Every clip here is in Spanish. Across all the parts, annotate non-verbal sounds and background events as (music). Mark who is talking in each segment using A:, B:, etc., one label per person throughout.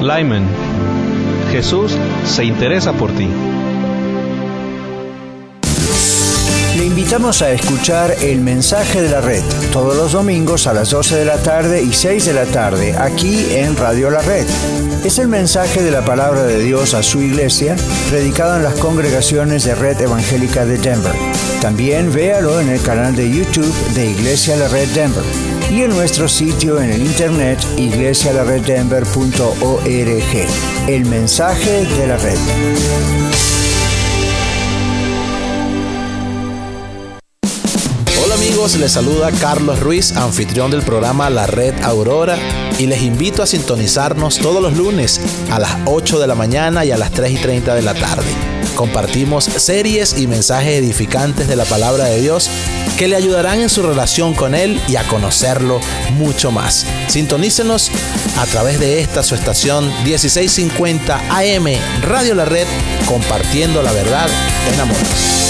A: Lyman. Jesús se interesa por ti.
B: Le invitamos a escuchar el mensaje de la red todos los domingos a las 12 de la tarde y 6 de la tarde aquí en Radio La Red. Es el mensaje de la palabra de Dios a su iglesia, predicado en las congregaciones de Red Evangélica de Denver. También véalo en el canal de YouTube de Iglesia La Red Denver y en nuestro sitio en el internet iglesialareddenver.org. El mensaje de la red.
C: Hola amigos, les saluda Carlos Ruiz, anfitrión del programa La Red Aurora, y les invito a sintonizarnos todos los lunes a las 8 de la mañana y a las 3 y 30 de la tarde. Compartimos series y mensajes edificantes de la palabra de Dios que le ayudarán en su relación con Él y a conocerlo mucho más. Sintonícenos a través de esta su estación 1650 AM Radio La Red, compartiendo la verdad en amor.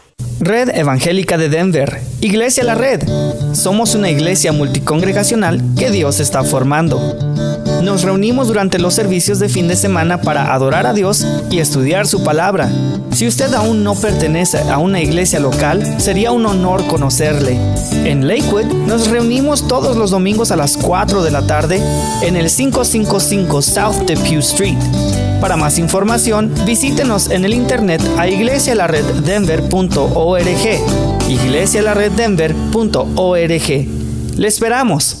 D: Red Evangélica de Denver, Iglesia La Red. Somos una iglesia multicongregacional que Dios está formando. Nos reunimos durante los servicios de fin de semana para adorar a Dios y estudiar su palabra. Si usted aún no pertenece a una iglesia local, sería un honor conocerle. En Lakewood nos reunimos todos los domingos a las 4 de la tarde en el 555 South Depew Street. Para más información, visítenos en el internet a iglesialareddenver.org. iglesialareddenver.org. Le esperamos.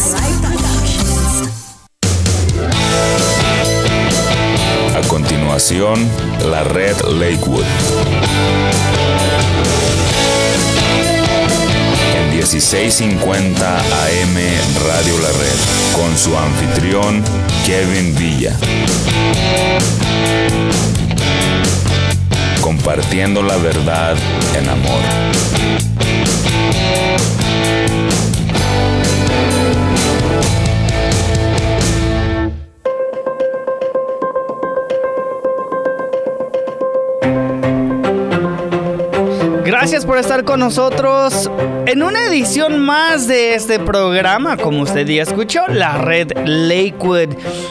E: A continuación, la red Lakewood. En 1650 AM Radio La Red, con su anfitrión Kevin Villa. Compartiendo la verdad en amor.
D: Gracias por estar con nosotros en una edición más de este programa, como usted ya escuchó, la red Lakewood.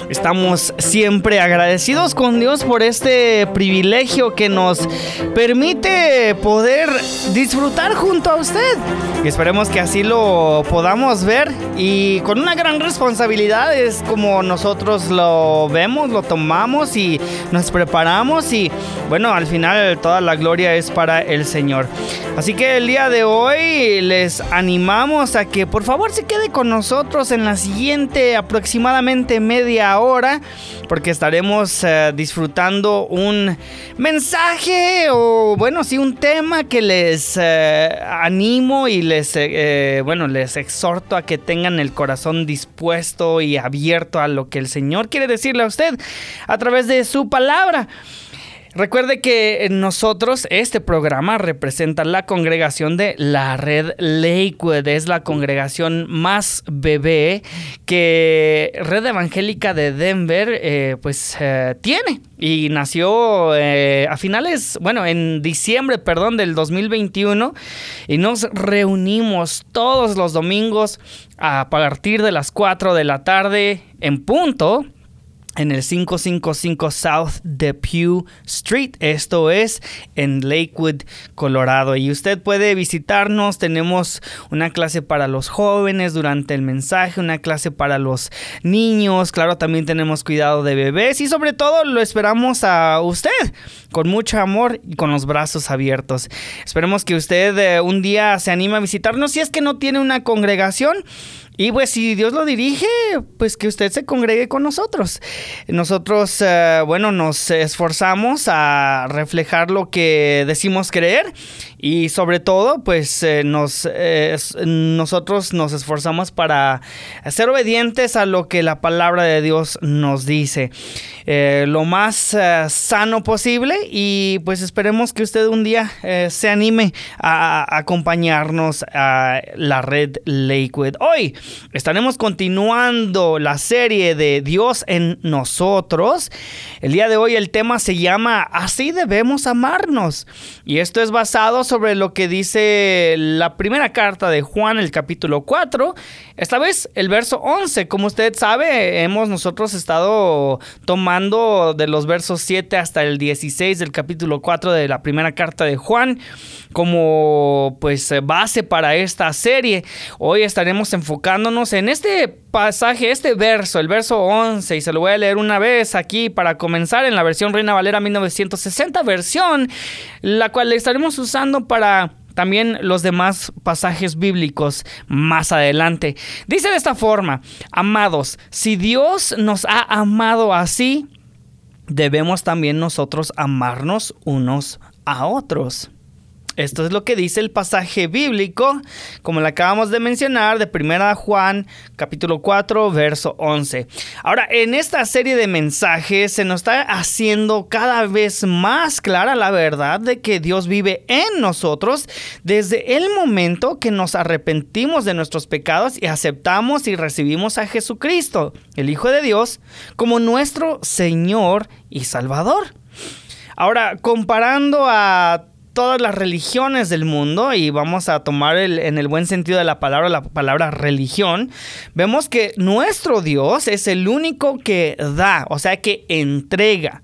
D: Estamos siempre agradecidos con Dios por este privilegio que nos permite poder disfrutar junto a usted. Y esperemos que así lo podamos ver y con una gran responsabilidad es como nosotros lo vemos, lo tomamos y nos preparamos y bueno, al final toda la gloria es para el Señor. Así que el día de hoy les animamos a que por favor se quede con nosotros en la siguiente aproximadamente media hora porque estaremos eh, disfrutando un mensaje o bueno, sí, un tema que les eh, animo y les, eh, bueno, les exhorto a que tengan el corazón dispuesto y abierto a lo que el Señor quiere decirle a usted a través de su palabra. Recuerde que nosotros, este programa representa la congregación de la red Lakewood. Es la congregación más bebé que Red Evangélica de Denver eh, pues eh, tiene. Y nació eh, a finales, bueno, en diciembre, perdón, del 2021. Y nos reunimos todos los domingos a partir de las 4 de la tarde en punto en el 555 South Depew Street. Esto es en Lakewood, Colorado. Y usted puede visitarnos. Tenemos una clase para los jóvenes durante el mensaje, una clase para los niños. Claro, también tenemos cuidado de bebés y sobre todo lo esperamos a usted con mucho amor y con los brazos abiertos. Esperemos que usted eh, un día se anime a visitarnos si es que no tiene una congregación. Y pues si Dios lo dirige, pues que usted se congregue con nosotros. Nosotros, eh, bueno, nos esforzamos a reflejar lo que decimos creer y sobre todo, pues eh, nos, eh, nosotros nos esforzamos para ser obedientes a lo que la palabra de Dios nos dice. lo más sano posible y pues esperemos que usted un día se anime a, a acompañarnos a la red Lakewood. Hoy estaremos continuando la serie de Dios en nosotros. El día de hoy el tema se llama Así debemos amarnos. Y esto es basado sobre lo que dice la primera carta de Juan, el capítulo 4. Esta vez el verso 11. Como usted sabe, hemos nosotros estado tomando de los versos 7 hasta el 16 del capítulo 4 de la primera carta de Juan como pues base para esta serie. Hoy estaremos enfocándonos en este pasaje, este verso, el verso 11, y se lo voy a leer una vez aquí para comenzar en la versión Reina Valera 1960, versión la cual estaremos usando para también los demás pasajes bíblicos más adelante. Dice de esta forma, amados, si Dios nos ha amado así, debemos también nosotros amarnos unos a otros. Esto es lo que dice el pasaje bíblico, como le acabamos de mencionar, de 1 Juan capítulo 4, verso 11. Ahora, en esta serie de mensajes se nos está haciendo cada vez más clara la verdad de que Dios vive en nosotros desde el momento que nos arrepentimos de nuestros pecados y aceptamos y recibimos a Jesucristo, el Hijo de Dios, como nuestro Señor y Salvador. Ahora, comparando a todas las religiones del mundo y vamos a tomar en el buen sentido de la palabra la palabra religión, vemos que nuestro Dios es el único que da, o sea, que entrega.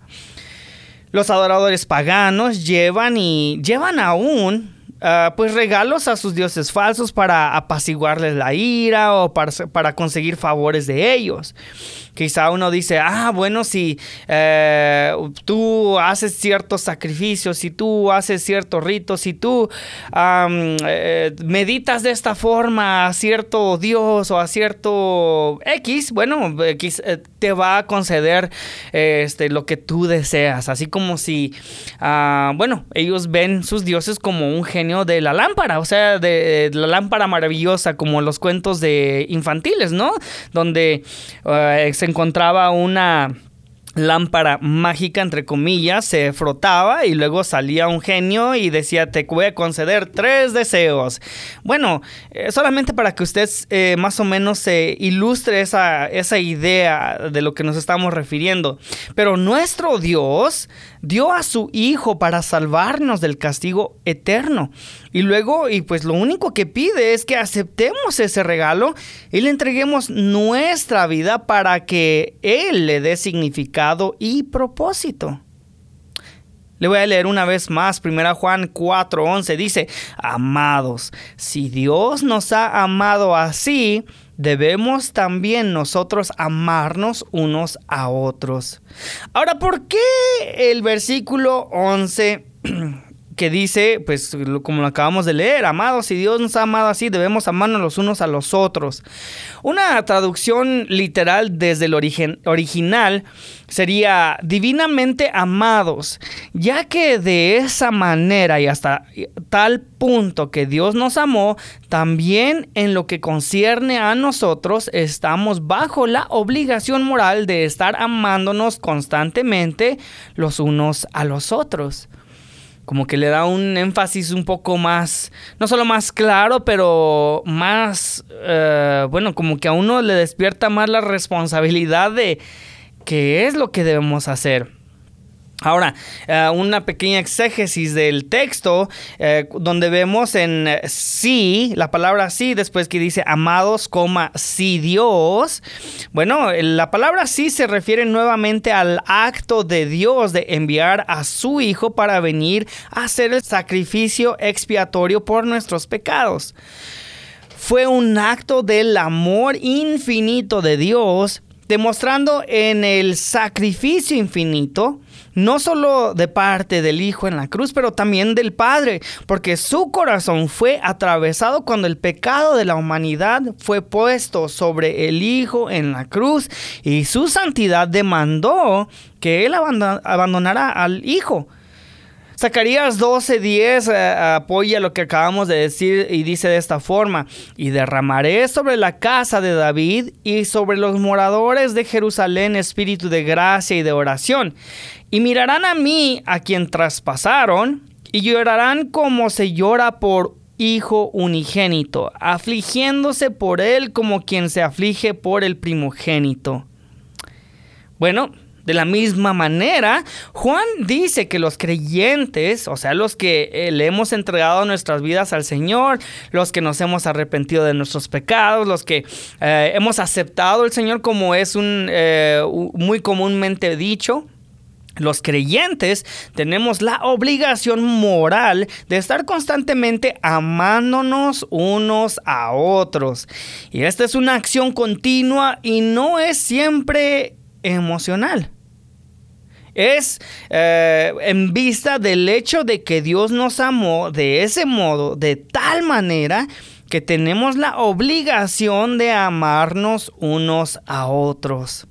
D: Los adoradores paganos llevan y llevan aún ah, pues regalos a sus dioses falsos para apaciguarles la ira o para, para conseguir favores de ellos. Quizá uno dice, ah, bueno, si eh, tú haces ciertos sacrificios, si tú haces ciertos ritos, si tú eh, meditas de esta forma a cierto Dios o a cierto X, bueno, X eh, te va a conceder este, lo que tú deseas. Así como si, ah, bueno, ellos ven sus dioses como un genio de la lámpara, o sea, de, la lámpara maravillosa, como los cuentos de infantiles, ¿no? Donde se encontraba una lámpara mágica, entre comillas, se frotaba y luego salía un genio y decía, te voy a conceder tres deseos. Bueno, eh, solamente para que usted eh, más o menos se ilustre esa, esa idea de lo que nos estamos refiriendo. Pero nuestro Dios dio a su Hijo para salvarnos del castigo eterno. Y luego, y pues lo único que pide es que aceptemos ese regalo y le entreguemos nuestra vida para que Él le dé significado y propósito. Le voy a leer una vez más, 1 Juan 4:11 dice, amados, si Dios nos ha amado así, debemos también nosotros amarnos unos a otros. Ahora, ¿por qué el versículo 11 (clears throat) que dice, pues como lo acabamos de leer, amados, si Dios nos ha amado así, debemos amarnos los unos a los otros. Una traducción literal desde el origen, original sería divinamente amados, ya que de esa manera y hasta tal punto que Dios nos amó, también en lo que concierne a nosotros estamos bajo la obligación moral de estar amándonos constantemente los unos a los otros como que le da un énfasis un poco más, no solo más claro, pero más, eh, bueno, como que a uno le despierta más la responsabilidad de qué es lo que debemos hacer. Ahora, eh, una pequeña exégesis del texto, eh, donde vemos en eh, sí, la palabra sí, después que dice amados, coma, sí Dios. Bueno, la palabra sí se refiere nuevamente al acto de Dios de enviar a su Hijo para venir a hacer el sacrificio expiatorio por nuestros pecados. Fue un acto del amor infinito de Dios, demostrando en el sacrificio infinito no solo de parte del Hijo en la cruz, pero también del Padre, porque su corazón fue atravesado cuando el pecado de la humanidad fue puesto sobre el Hijo en la cruz y su santidad demandó que Él abandonara al Hijo. Zacarías 12:10 eh, apoya lo que acabamos de decir y dice de esta forma, y derramaré sobre la casa de David y sobre los moradores de Jerusalén espíritu de gracia y de oración, y mirarán a mí a quien traspasaron, y llorarán como se llora por hijo unigénito, afligiéndose por él como quien se aflige por el primogénito. Bueno, de la misma manera, Juan dice que los creyentes, o sea, los que eh, le hemos entregado nuestras vidas al Señor, los que nos hemos arrepentido de nuestros pecados, los que eh, hemos aceptado al Señor como es un eh, muy comúnmente dicho, los creyentes tenemos la obligación moral de estar constantemente amándonos unos a otros. Y esta es una acción continua y no es siempre emocional es eh, en vista del hecho de que Dios nos amó de ese modo, de tal manera que tenemos la obligación de amarnos unos a otros.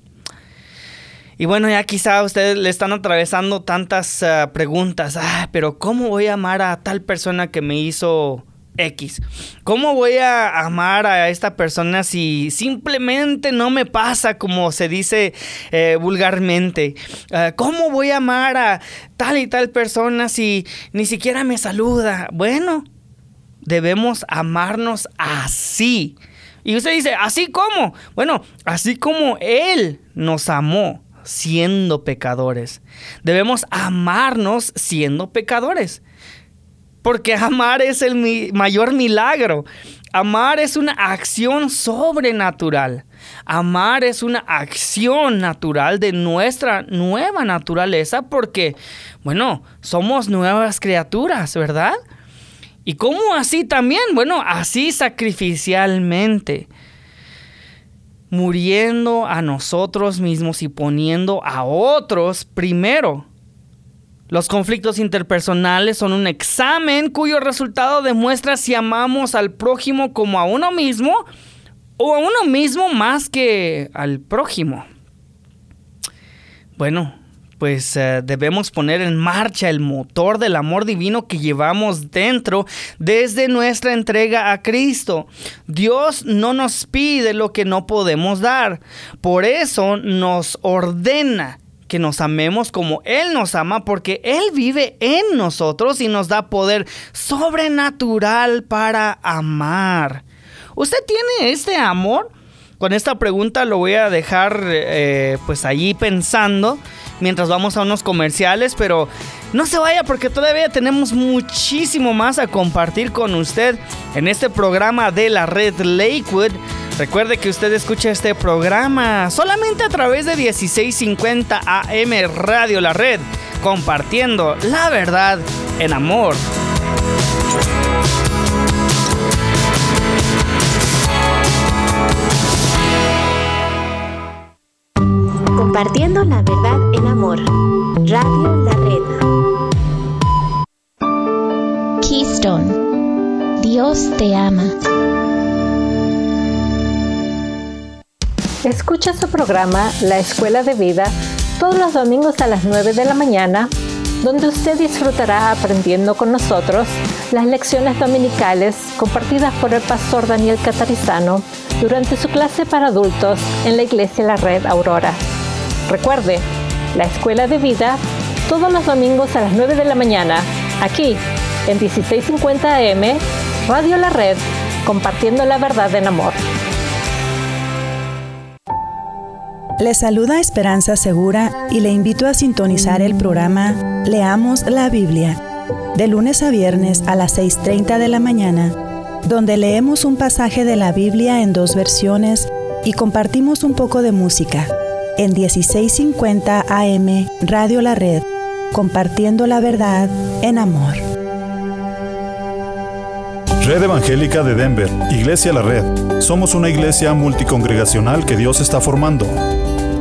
D: Y bueno, ya quizá ustedes le están atravesando tantas eh, preguntas. Ah, pero ¿cómo voy a amar a tal persona que me hizo X. ¿Cómo voy a amar a esta persona si simplemente no me pasa como se dice eh, vulgarmente? Ah, ¿Cómo voy a amar a tal y tal persona si ni siquiera me saluda? Bueno, debemos amarnos así. Y usted dice, ¿así cómo? Bueno, así como Él nos amó siendo pecadores. Debemos amarnos siendo pecadores. Porque amar es el mayor milagro. Amar es una acción sobrenatural. Amar es una acción natural de nuestra nueva naturaleza porque, bueno, somos nuevas criaturas, ¿verdad? ¿Y cómo así también? Bueno, así sacrificialmente. Muriendo a nosotros mismos y poniendo a otros primero. Los conflictos interpersonales son un examen cuyo resultado demuestra si amamos al prójimo como a uno mismo o a uno mismo más que al prójimo. Bueno, pues eh, debemos poner en marcha el motor del amor divino que llevamos dentro desde nuestra entrega a Cristo. Dios no nos pide lo que no podemos dar, por eso nos ordena que nos amemos como Él nos ama, porque Él vive en nosotros y nos da poder sobrenatural para amar. ¿Usted tiene este amor? Con esta pregunta lo voy a dejar eh, pues allí pensando mientras vamos a unos comerciales, pero no se vaya porque todavía tenemos muchísimo más a compartir con usted en este programa de la red Lakewood. Recuerde que usted escucha este programa solamente a través de 1650 AM Radio La Red, compartiendo la verdad en amor.
F: Compartiendo la verdad en amor. Radio La Red. Keystone. Dios te ama.
G: Escucha su programa La Escuela de Vida todos los domingos a las 9 de la mañana, donde usted disfrutará aprendiendo con nosotros las lecciones dominicales compartidas por el pastor Daniel Catarizano durante su clase para adultos en la Iglesia La Red Aurora. Recuerde, La Escuela de Vida todos los domingos a las 9 de la mañana, aquí en 1650 AM, Radio La Red, compartiendo la verdad en amor.
H: Le saluda Esperanza Segura y le invito a sintonizar el programa Leamos la Biblia, de lunes a viernes a las 6.30 de la mañana, donde leemos un pasaje de la Biblia en dos versiones y compartimos un poco de música. En 1650 AM Radio La Red, compartiendo la verdad en amor.
I: Red Evangélica de Denver, Iglesia La Red. Somos una iglesia multicongregacional que Dios está formando.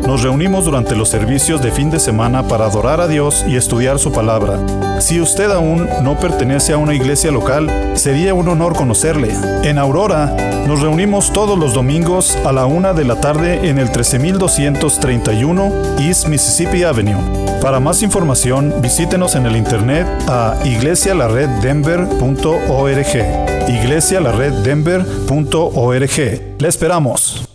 I: Nos reunimos durante los servicios de fin de semana para adorar a Dios y estudiar su palabra. Si usted aún no pertenece a una iglesia local, sería un honor conocerle. En Aurora, nos reunimos todos los domingos a la una de la tarde en el 13231 East Mississippi Avenue. Para más información, visítenos en el internet a iglesialareddenver.org. iglesialareddenver.org. Le esperamos.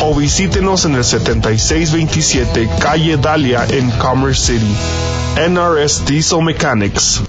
J: o visítenos en el 7627 Calle Dalia en Commerce City. NRS Diesel Mechanics.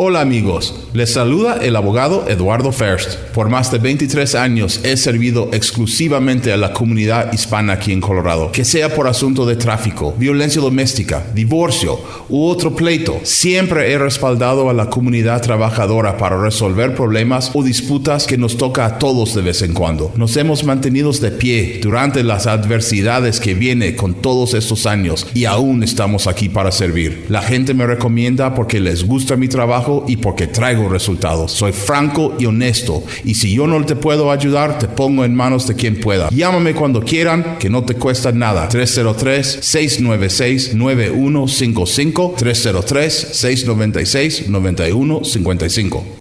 K: Hola amigos, les saluda el abogado Eduardo First. Por más de 23 años he servido exclusivamente a la comunidad hispana aquí en Colorado, que sea por asunto de tráfico, violencia doméstica, divorcio u otro pleito. Siempre he respaldado a la comunidad trabajadora para resolver problemas o disputas que nos toca a todos de vez en cuando. Nos hemos mantenido de pie durante las adversidades que viene con todos estos años y aún estamos aquí para servir. La gente me recomienda porque les gusta mi trabajo y porque traigo resultados. Soy franco y honesto y si yo no te puedo ayudar, te pongo en manos de quien pueda. Llámame cuando quieran, que no te cuesta nada. 303-696-9155. 303-696-9155.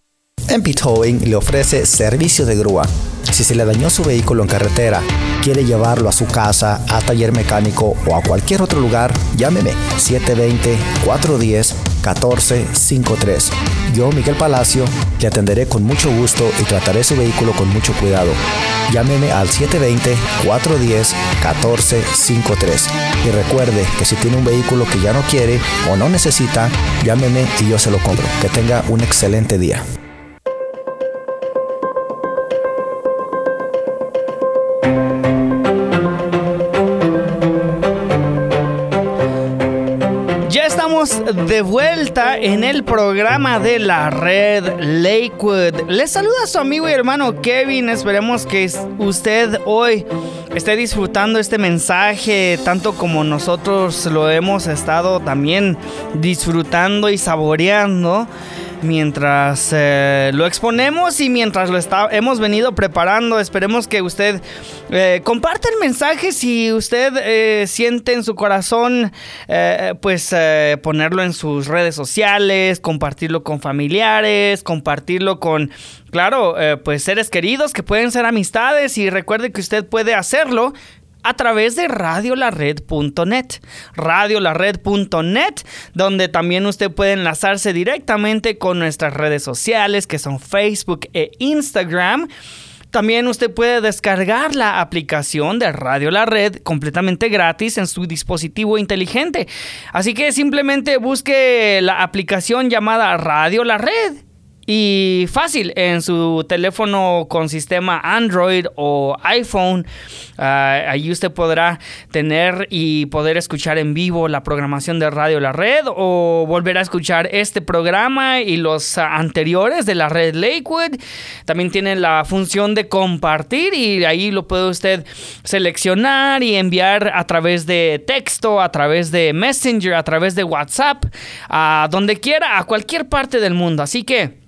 L: Empit Towing le ofrece servicio de grúa. Si se le dañó su vehículo en carretera, quiere llevarlo a su casa, a taller mecánico o a cualquier otro lugar, llámeme 720-410-1453. Yo, Miguel Palacio, le atenderé con mucho gusto y trataré su vehículo con mucho cuidado. Llámeme al 720-410-1453. Y recuerde que si tiene un vehículo que ya no quiere o no necesita, llámeme y yo se lo compro. Que tenga un excelente día.
D: De vuelta en el programa de la red Lakewood. Les saluda su amigo y hermano Kevin. Esperemos que usted hoy esté disfrutando este mensaje tanto como nosotros lo hemos estado también disfrutando y saboreando mientras eh, lo exponemos y mientras lo está, hemos venido preparando. Esperemos que usted eh, comparte el mensaje si usted eh, siente en su corazón, pues ponerlo en sus redes sociales, compartirlo con familiares, compartirlo con, claro, pues seres queridos que pueden ser amistades y recuerde que usted puede hacerlo a través de radiolared.net. Radiolared.net, donde también usted puede enlazarse directamente con nuestras redes sociales, que son Facebook e Instagram. También usted puede descargar la aplicación de Radio La Red completamente gratis en su dispositivo inteligente. Así que simplemente busque la aplicación llamada Radio La Red y fácil, en su teléfono con sistema Android o iPhone, ah, ahí usted podrá tener y poder escuchar en vivo la programación de Radio La Red o volver a escuchar este programa y los anteriores de la red Lakewood. También tiene la función de compartir y ahí lo puede usted seleccionar y enviar a través de texto, a través de Messenger, a través de WhatsApp, a donde quiera, a cualquier parte del mundo. Así que...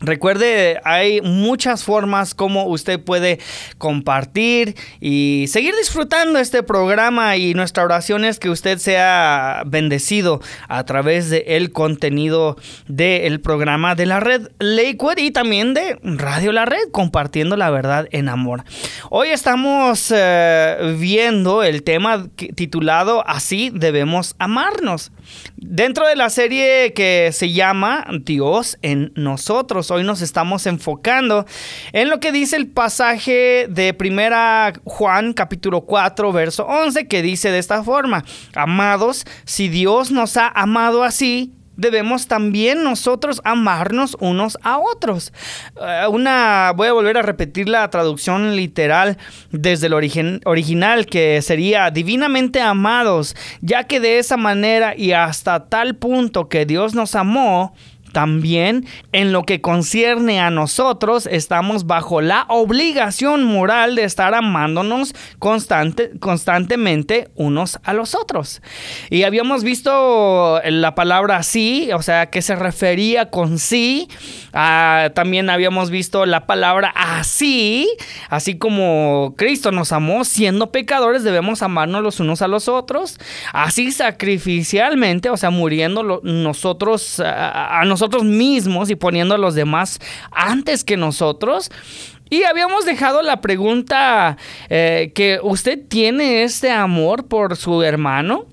D: Recuerde, hay muchas formas como usted puede compartir y seguir disfrutando este programa y nuestra oración es que usted sea bendecido a través del el contenido del programa de la red Lakewood y también de Radio La Red, compartiendo la verdad en amor. Hoy estamos eh, viendo el tema titulado Así debemos amarnos. Dentro de la serie que se llama Dios en nosotros, hoy nos estamos enfocando en lo que dice el pasaje de primera Juan capítulo 4 verso 11 que dice de esta forma, amados, si Dios nos ha amado así, debemos también nosotros amarnos unos a otros. Eh, una, voy a volver a repetir la traducción literal desde el origen, original, que sería divinamente amados, ya que de esa manera y hasta tal punto que Dios nos amó, también en lo que concierne a nosotros, estamos bajo la obligación moral de estar amándonos constante, constantemente unos a los otros. Y habíamos visto la palabra sí, o sea, que se refería con sí. Ah, también habíamos visto la palabra así, así como Cristo nos amó siendo pecadores, debemos amarnos los unos a los otros. Así sacrificialmente, o sea, muriendo nosotros a nosotros mismos y poniendo a los demás antes que nosotros. Y habíamos dejado la pregunta eh, que usted tiene este amor por su hermano.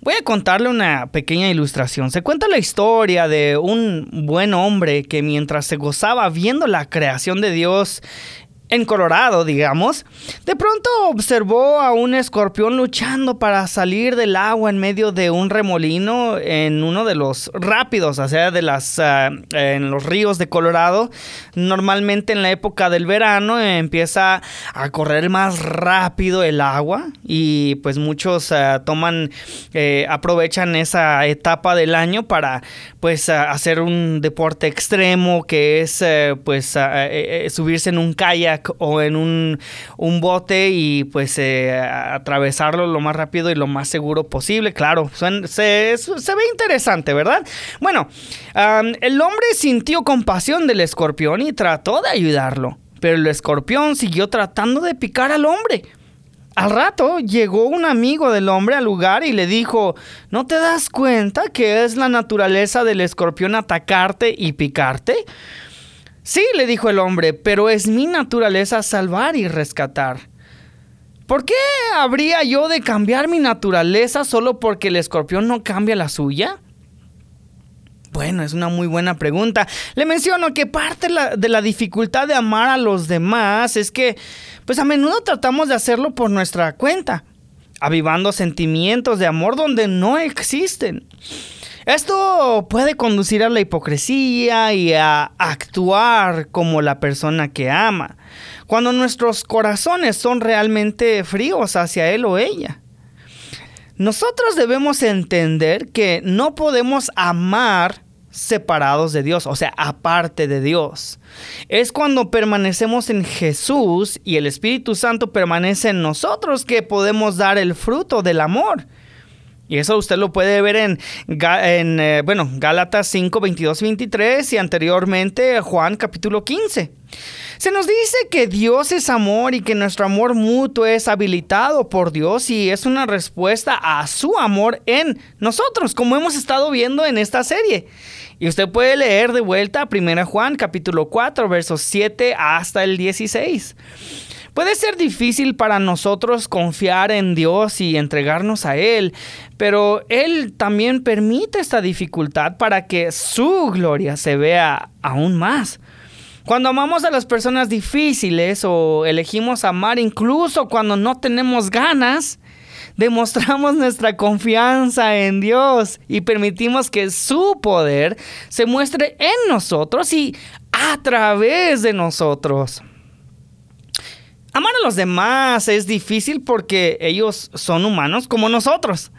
D: Voy a contarle una pequeña ilustración. Se cuenta la historia de un buen hombre que mientras se gozaba viendo la creación de Dios en Colorado, digamos, de pronto observó a un escorpión luchando para salir del agua en medio de un remolino en uno de los rápidos, o sea, de las ah, en los ríos de Colorado. Normalmente en la época del verano empieza a correr más rápido el agua y pues muchos ah, toman eh, aprovechan esa etapa del año para pues hacer un deporte extremo que es eh, pues eh, subirse en un kayak o en un, bote y pues eh, atravesarlo lo más rápido y lo más seguro posible. Claro, se, se, ve interesante, ¿verdad? Bueno, el hombre sintió compasión del escorpión y trató de ayudarlo, pero el escorpión siguió tratando de picar al hombre. Al rato llegó un amigo del hombre al lugar y le dijo, ¿no te das cuenta que es la naturaleza del escorpión atacarte y picarte? Sí, le dijo el hombre, pero es mi naturaleza salvar y rescatar. ¿Por qué habría yo de cambiar mi naturaleza solo porque el escorpión no cambia la suya? Bueno, es una muy buena pregunta. Le menciono que parte de la dificultad de amar a los demás es que, pues a menudo tratamos de hacerlo por nuestra cuenta, avivando sentimientos de amor donde no existen. Esto puede conducir a la hipocresía y a actuar como la persona que ama, cuando nuestros corazones son realmente fríos hacia él o ella. Nosotros debemos entender que no podemos amar separados de Dios, o sea, aparte de Dios. Es cuando permanecemos en Jesús y el Espíritu Santo permanece en nosotros que podemos dar el fruto del amor. Y eso usted lo puede ver en, en eh, bueno, Gálatas 5, 22, 23 y anteriormente Juan capítulo 15. Se nos dice que Dios es amor y que nuestro amor mutuo es habilitado por Dios y es una respuesta a su amor en nosotros, como hemos estado viendo en esta serie. Y usted puede leer de vuelta 1 Juan capítulo 4, versos 7 hasta el 16. Puede ser difícil para nosotros confiar en Dios y entregarnos a Él, pero Él también permite esta dificultad para que su gloria se vea aún más. Cuando amamos a las personas difíciles o elegimos amar incluso cuando no tenemos ganas, demostramos nuestra confianza en Dios y permitimos que su poder se muestre en nosotros y a través de nosotros. Amar a los demás es difícil porque ellos son humanos como nosotros.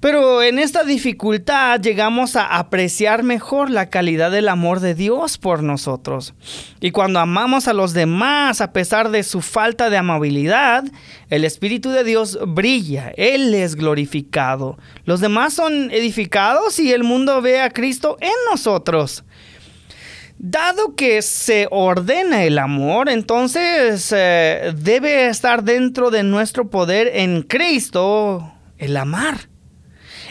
D: Pero en esta dificultad llegamos a apreciar mejor la calidad del amor de Dios por nosotros. Y cuando amamos a los demás a pesar de su falta de amabilidad, el Espíritu de Dios brilla, Él es glorificado. Los demás son edificados y el mundo ve a Cristo en nosotros. Dado que se ordena el amor, entonces eh, debe estar dentro de nuestro poder en Cristo el amar.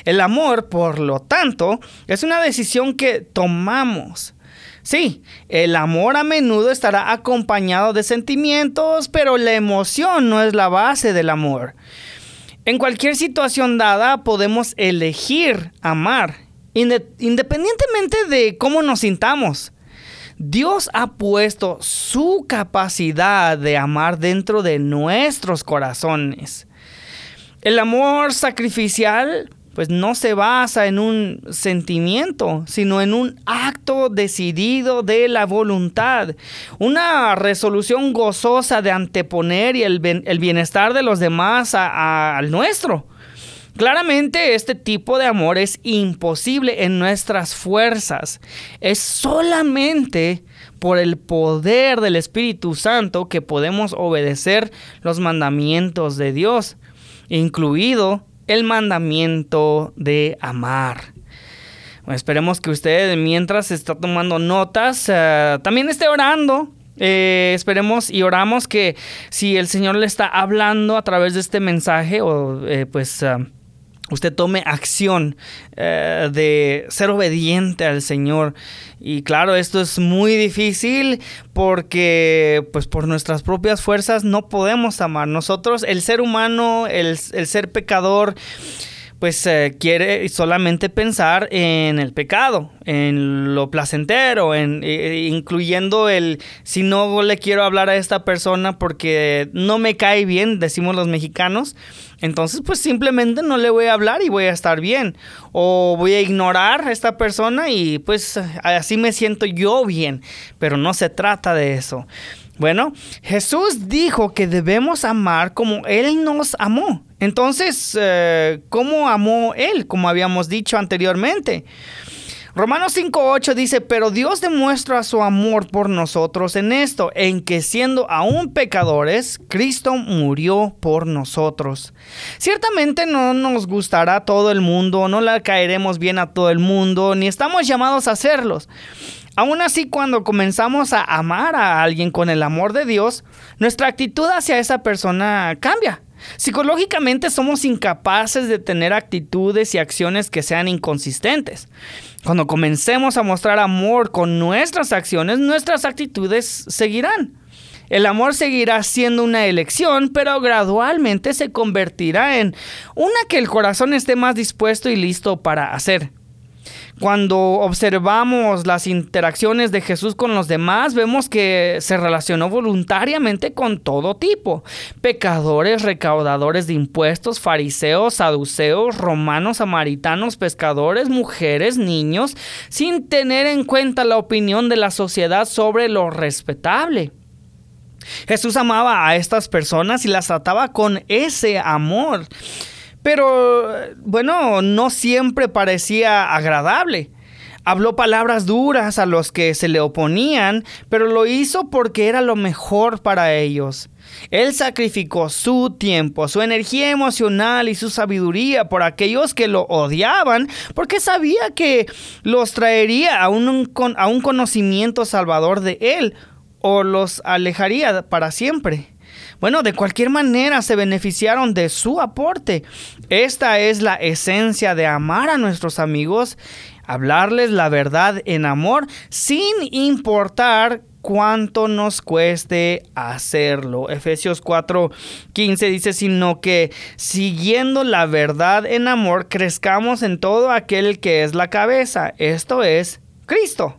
D: El amor, por lo tanto, es una decisión que tomamos. Sí, el amor a menudo estará acompañado de sentimientos, pero la emoción no es la base del amor. En cualquier situación dada podemos elegir amar, independientemente de cómo nos sintamos. Dios ha puesto su capacidad de amar dentro de nuestros corazones. El amor sacrificial pues no se basa en un sentimiento, sino en un acto decidido de la voluntad, una resolución gozosa de anteponer el, bienestar de los demás al nuestro. Claramente este tipo de amor es imposible en nuestras fuerzas. Es solamente por el poder del Espíritu Santo que podemos obedecer los mandamientos de Dios, incluido el mandamiento de amar. esperemos que usted mientras está tomando notas, eh, también esté orando. Eh, esperemos y oramos que si el Señor le está hablando a través de este mensaje o eh, pues usted tome acción eh, de ser obediente al Señor. Y claro, esto es muy difícil porque pues por nuestras propias fuerzas no podemos amar. Nosotros, el ser humano, el, el ser pecador, pues eh, quiere solamente pensar en el pecado, en lo placentero, en, incluyendo el si no le quiero hablar a esta persona porque no me cae bien, decimos los mexicanos, entonces pues simplemente no le voy a hablar y voy a estar bien. O voy a ignorar a esta persona y pues así me siento yo bien, pero no se trata de eso. Bueno, Jesús dijo que debemos amar como Él nos amó. Entonces, eh, ¿cómo amó Él? Como habíamos dicho anteriormente. Romanos 5.8 dice, pero Dios demuestra su amor por nosotros en esto, en que siendo aún pecadores, Cristo murió por nosotros. Ciertamente no nos gustará todo el mundo, no le caeremos bien a todo el mundo, ni estamos llamados a hacerlos. Aún así, cuando comenzamos a amar a alguien con el amor de Dios, nuestra actitud hacia esa persona cambia. Psicológicamente somos incapaces de tener actitudes y acciones que sean inconsistentes. Cuando comencemos a mostrar amor con nuestras acciones, nuestras actitudes seguirán. El amor seguirá siendo una elección, pero gradualmente se convertirá en una que el corazón esté más dispuesto y listo para hacer. Cuando observamos las interacciones de Jesús con los demás, vemos que se relacionó voluntariamente con todo tipo. Pecadores, recaudadores de impuestos, fariseos, saduceos, romanos, samaritanos, pescadores, mujeres, niños, sin tener en cuenta la opinión de la sociedad sobre lo respetable. Jesús amaba a estas personas y las trataba con ese amor. Pero bueno, no siempre parecía agradable. Habló palabras duras a los que se le oponían, pero lo hizo porque era lo mejor para ellos. Él sacrificó su tiempo, su energía emocional y su sabiduría por aquellos que lo odiaban, porque sabía que los traería a un, conocimiento salvador de Él o los alejaría para siempre. Bueno, de cualquier manera se beneficiaron de su aporte. Esta es la esencia de amar a nuestros amigos, hablarles la verdad en amor sin importar cuánto nos cueste hacerlo. Efesios 4:15 dice, sino que siguiendo la verdad en amor, crezcamos en todo aquel que es la cabeza, esto es Cristo.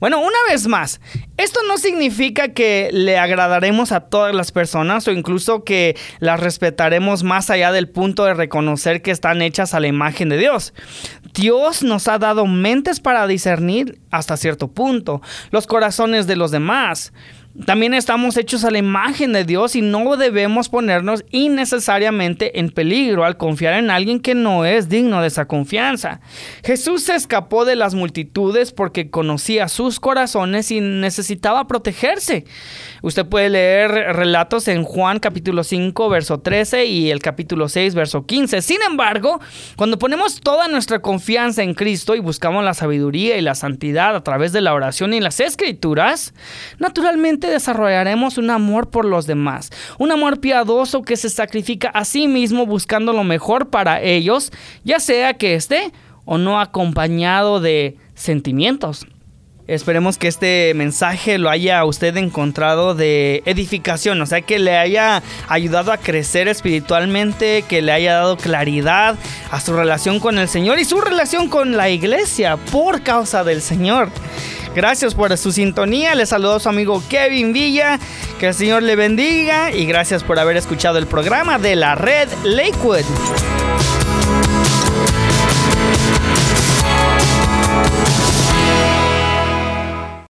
D: Bueno, una vez más, esto no significa que le agradaremos a todas las personas o incluso que las respetaremos más allá del punto de reconocer que están hechas a la imagen de Dios. Dios nos ha dado mentes para discernir hasta cierto punto los corazones de los demás. También estamos hechos a la imagen de Dios y no debemos ponernos innecesariamente en peligro al confiar en alguien que no es digno de esa confianza. Jesús se escapó de las multitudes porque conocía sus corazones y necesitaba protegerse. Usted puede leer relatos en Juan capítulo 5 verso 13 y el capítulo 6 verso 15. Sin embargo, cuando ponemos toda nuestra confianza en Cristo y buscamos la sabiduría y la santidad a través de la oración y las escrituras, naturalmente desarrollaremos un amor por los demás, un amor piadoso que se sacrifica a sí mismo buscando lo mejor para ellos, ya sea que esté o no acompañado de sentimientos. Esperemos que este mensaje lo haya usted encontrado de edificación, o sea, que le haya ayudado a crecer espiritualmente, que le haya dado claridad a su relación con el Señor y su relación con la iglesia por causa del Señor. Gracias por su sintonía. Le saludo a su amigo Kevin Villa. Que el Señor le bendiga. Y gracias por haber escuchado el programa de la red Lakewood.